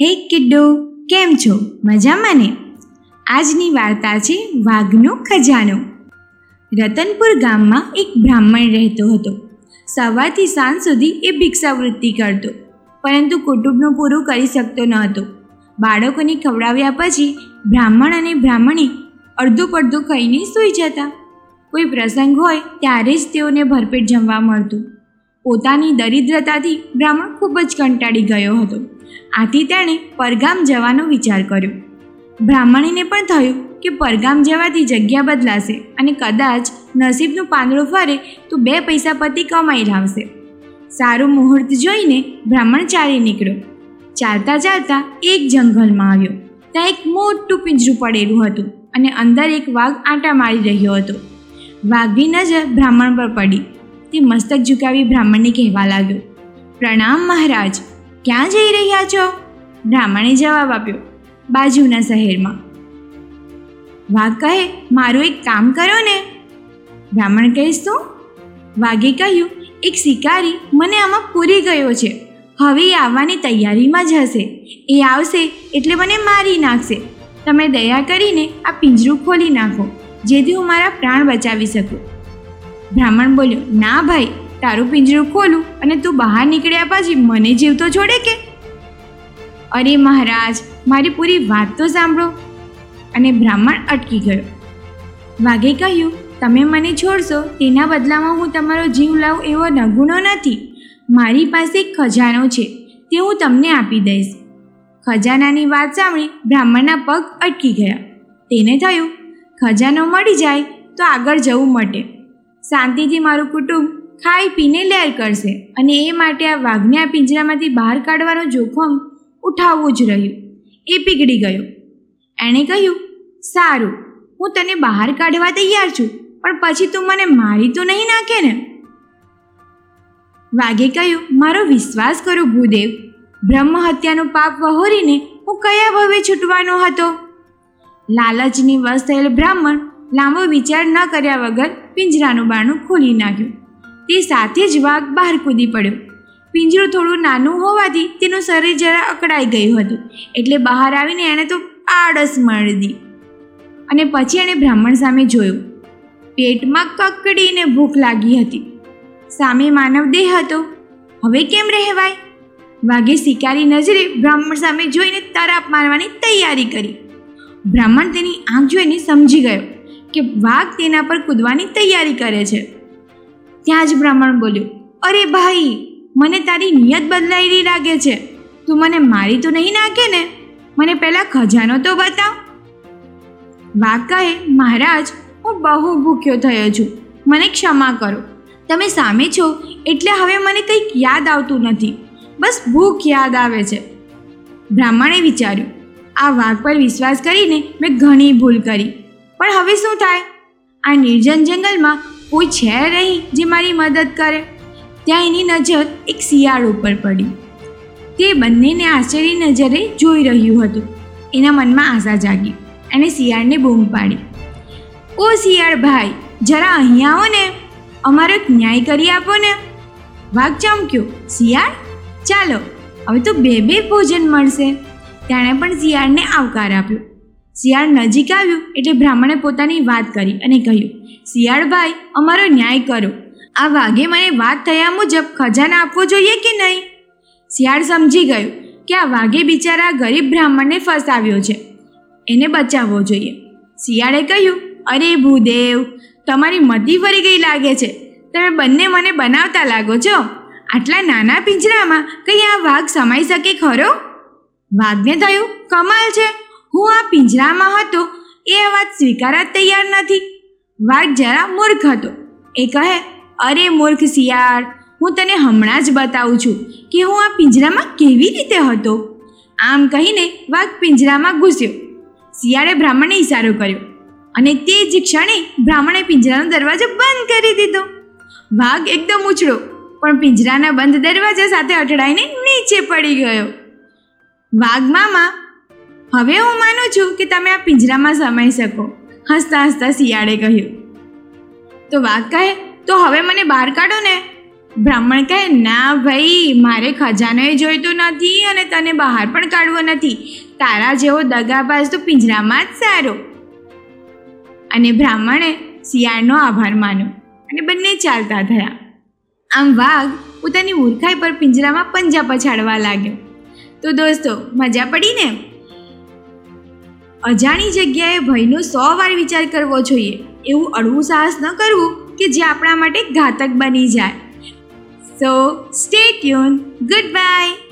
હે કિડ્ડો, કેમ છો? મજામાં ને? આજની વાર્તા છે વાઘનો ખજાનો. રતનપુર ગામમાં એક બ્રાહ્મણ રહેતો હતો. સવારથી સાંજ સુધી એ ભિક્ષાવૃત્તિ કરતો, પરંતુ કુટુંબનું પૂરું કરી શકતો ન હતો. બાળકોને ખવડાવ્યા પછી બ્રાહ્મણ અને બ્રાહ્મણી અડધું પડધું ખાઈને સૂઈ જતા. કોઈ પ્રસંગ હોય ત્યારે જ તેઓને ભરપેટ જમવા મળતું. પોતાની દરિદ્રતાથી બ્રાહ્મણ ખૂબ જ કંટાળી ગયો હતો. આથી તેણે પરગામ જવાનો વિચાર કર્યો. બ્રાહ્મણીને પણ થયું કે પરગામ જવાથી જગ્યા બદલાશે અને કદાચ નસીબનું પાંદડું ફરે તો બે પૈસા પતિ કમાઈ લાવશે. સારું મુહૂર્ત જોઈને બ્રાહ્મણ ચાલી નીકળ્યો. ચાલતા ચાલતા એક જંગલમાં આવ્યો. ત્યાં એક મોટું પિંજરું પડેલું હતું અને અંદર એક વાઘ આંટા મારી રહ્યો હતો. વાઘની નજર બ્રાહ્મણ પર પડી. તે મસ્તક ઝુકાવી બ્રાહ્મણને કહેવા લાગ્યો, પ્રણામ મહારાજ ક્યાં જઈ રહ્યા છો? બ્રાહ્મણે જવાબ આપ્યો, બાજુના શહેરમાં. વાઘ કહે, મારું એક કામ કરો ને. બ્રાહ્મણ કહીશ શું? વાઘે કહ્યું, એક શિકારી મને આમાં પૂરી ગયો છે. હવે એ આવવાની તૈયારીમાં જ હશે. એ આવશે એટલે મને મારી નાખશે. તમે દયા કરીને આ પિંજરું ખોલી નાખો, જેથી હું મારા પ્રાણ બચાવી શકું. બ્રાહ્મણ બોલ્યો, ના ભાઈ તારું પિંજરું ખોલું અને તું બહાર નીકળ્યા પછી મને જીવતો છોડે કે? અરે મહારાજ, મારી પૂરી વાત તો સાંભળો. અને બ્રાહ્મણ અટકી ગયો. વાઘે કહ્યું, તમે મને છોડશો, તેના બદલામાં હું તમારો જીવ લાવું એવો નગુણો નથી. મારી પાસે ખજાનો છે, તે હું તમને આપી દઈશ. ખજાનાની વાત સાંભળી બ્રાહ્મણના પગ અટકી ગયા. તેને થયું, ખજાનો મળી જાય તો આગળ જવું મટે. શાંતિથી મારું કુટુંબ ખાઈ પીને લેર કરશે. અને એ માટે આ વાઘને આ પિંજરામાંથી બહાર કાઢવાનું જોખમ ઉઠાવવું જ રહ્યું. એ પીગળી ગયો. એણે કહ્યું, સારું, હું તને બહાર કાઢવા તૈયાર છું, પણ પછી તું મને મારી તો નહીં નાખે ને? વાઘે કહ્યું, મારો વિશ્વાસ કરો ભૂદેવ. બ્રહ્મ હત્યાનું પાપ વહોરીને હું કયા ભવે છૂટવાનો હતો? લાલચની વસ થયેલ બ્રાહ્મણ લાંબો વિચાર ન કર્યા વગર પિંજરાનું બારણું ખોલી નાખ્યું. તે સાથે જ વાઘ બહાર કૂદી પડ્યો. પિંજરું થોડું નાનું હોવાથી તેનું શરીર જરા અકળાઈ ગયું હતું, એટલે બહાર આવીને એણે તો આળસ મારી દી. અને પછી એણે બ્રાહ્મણ સામે જોયું. પેટમાં કકડીને ભૂખ લાગી હતી. સામે માનવ દેહ હતો. હવે કેમ રહેવાય? વાઘે શિકારી નજરે બ્રાહ્મણ સામે જોઈને તરાપ મારવાની તૈયારી કરી. બ્રાહ્મણ તેની આંખ જોઈને સમજી ગયો કે વાઘ તેના પર કૂદવાની તૈયારી કરે છે. ત્યાં જ બ્રાહ્મણ બોલ્યું, અરે ભાઈ, મને તારી નિયત બદલાયેલી લાગે છે. તું મને મારી તો નહીં નાખે ને? મને પહેલાં ખજાનો તો બતાવ. વાકાએ, મહારાજ, હું બહુ ભૂખ્યો થયો છું. મને ક્ષમા કરો. તમે સામે છો એટલે હવે મને કંઈક યાદ આવતું નથી. બસ ભૂખ યાદ આવે છે. બ્રાહ્મણે વિચાર્યું, આ વાઘ પર વિશ્વાસ કરીને મેં ઘણી ભૂલ કરી. પણ હવે શું થાય? આ નિર્જન જંગલમાં કોઈ છે નહીં જે મારી મદદ કરે. ત્યાં એની નજર એક શિયાળ ઉપર પડી. તે બંનેને આશ્ચર્ય નજરે જોઈ રહ્યું હતું. એના મનમાં આશા જાગી અને શિયાળને બૂમ પાડી. ઓ શિયાળ ભાઈ, જરા અહીં આવો ને. અમારો ન્યાય કરી આપો ને. વાઘ ચમક્યો, શિયાળ? ચાલો, હવે તો બે બે ભોજન મળશે. તેણે પણ શિયાળને આવકાર આપ્યો. શિયાળ નજીક આવ્યું એટલે બ્રાહ્મણે પોતાની વાત કરી અને કહ્યું શિયાળભાઈ અમારો ન્યાય કરો. આ વાઘે મને વાત થયા મુજબ ખજાના આપવો જોઈએ કે નહીં? શિયાળ સમજી ગયું કે આ વાઘે બિચારા ગરીબ બ્રાહ્મણને ફસાવ્યો છે. એને બચાવવો જોઈએ. શિયાળે કહ્યું, અરે ભૂદેવ, તમારી મતી ફરી ગઈ લાગે છે. તમે બંને મને બનાવતા લાગો છો. આટલા નાના પિંજરામાં કંઈ આ વાઘ સમાઈ શકે ખરો? વાઘને થયું, કમાલ છે. હું આ પિંજરામાં હતો, એ વાત સ્વીકારવા તૈયાર નથી. વાઘ જરા મૂર્ખ હતો. એ કહે, અરે મૂર્ખ શિયાળ, હું તને હમણાં જ બતાવું છું કે હું આ પિંજરામાં કેવી રીતે હતો. આમ કહીને વાઘ પિંજરામાં ઘૂસ્યો. શિયાળે બ્રાહ્મણને ઈશારો કર્યો અને તે જ ક્ષણે બ્રાહ્મણે પિંજરાનો દરવાજો બંધ કરી દીધો. વાઘ એકદમ ઉછળો, પણ પિંજરાના બંધ દરવાજા સાથે અટડાઈને નીચે પડી ગયો. વાઘ મામા હવે હું માનું છું કે તમે આ પિંજરામાં સમાઈ શકો. હસતા હસતા શિયાળે કહ્યું. તો વાઘ કહે, તો હવે મને બહાર કાઢો ને. બ્રાહ્મણ કહે, ના ભાઈ, મારે ખજાનો જોઈતો નથી અને તને બહાર પણ કાઢવો નથી. તારા જેવો દગાબાજ તો પિંજરામાં જ સારો. અને બ્રાહ્મણે શિયાળનો આભાર માન્યો અને બંને ચાલતા થયા. આમ વાઘ પોતાની મૂર્ખાઈ પર પિંજરામાં પંજા પછાડવા લાગ્યો. તો દોસ્તો, મજા પડી ને? અજાણી જગ્યાએ ભયનો સો વાર વિચાર કરવો જોઈએ. એવું અડવું સાહસ ન કરવું કે જે આપણા માટે ઘાતક બની જાય. So stay tuned goodbye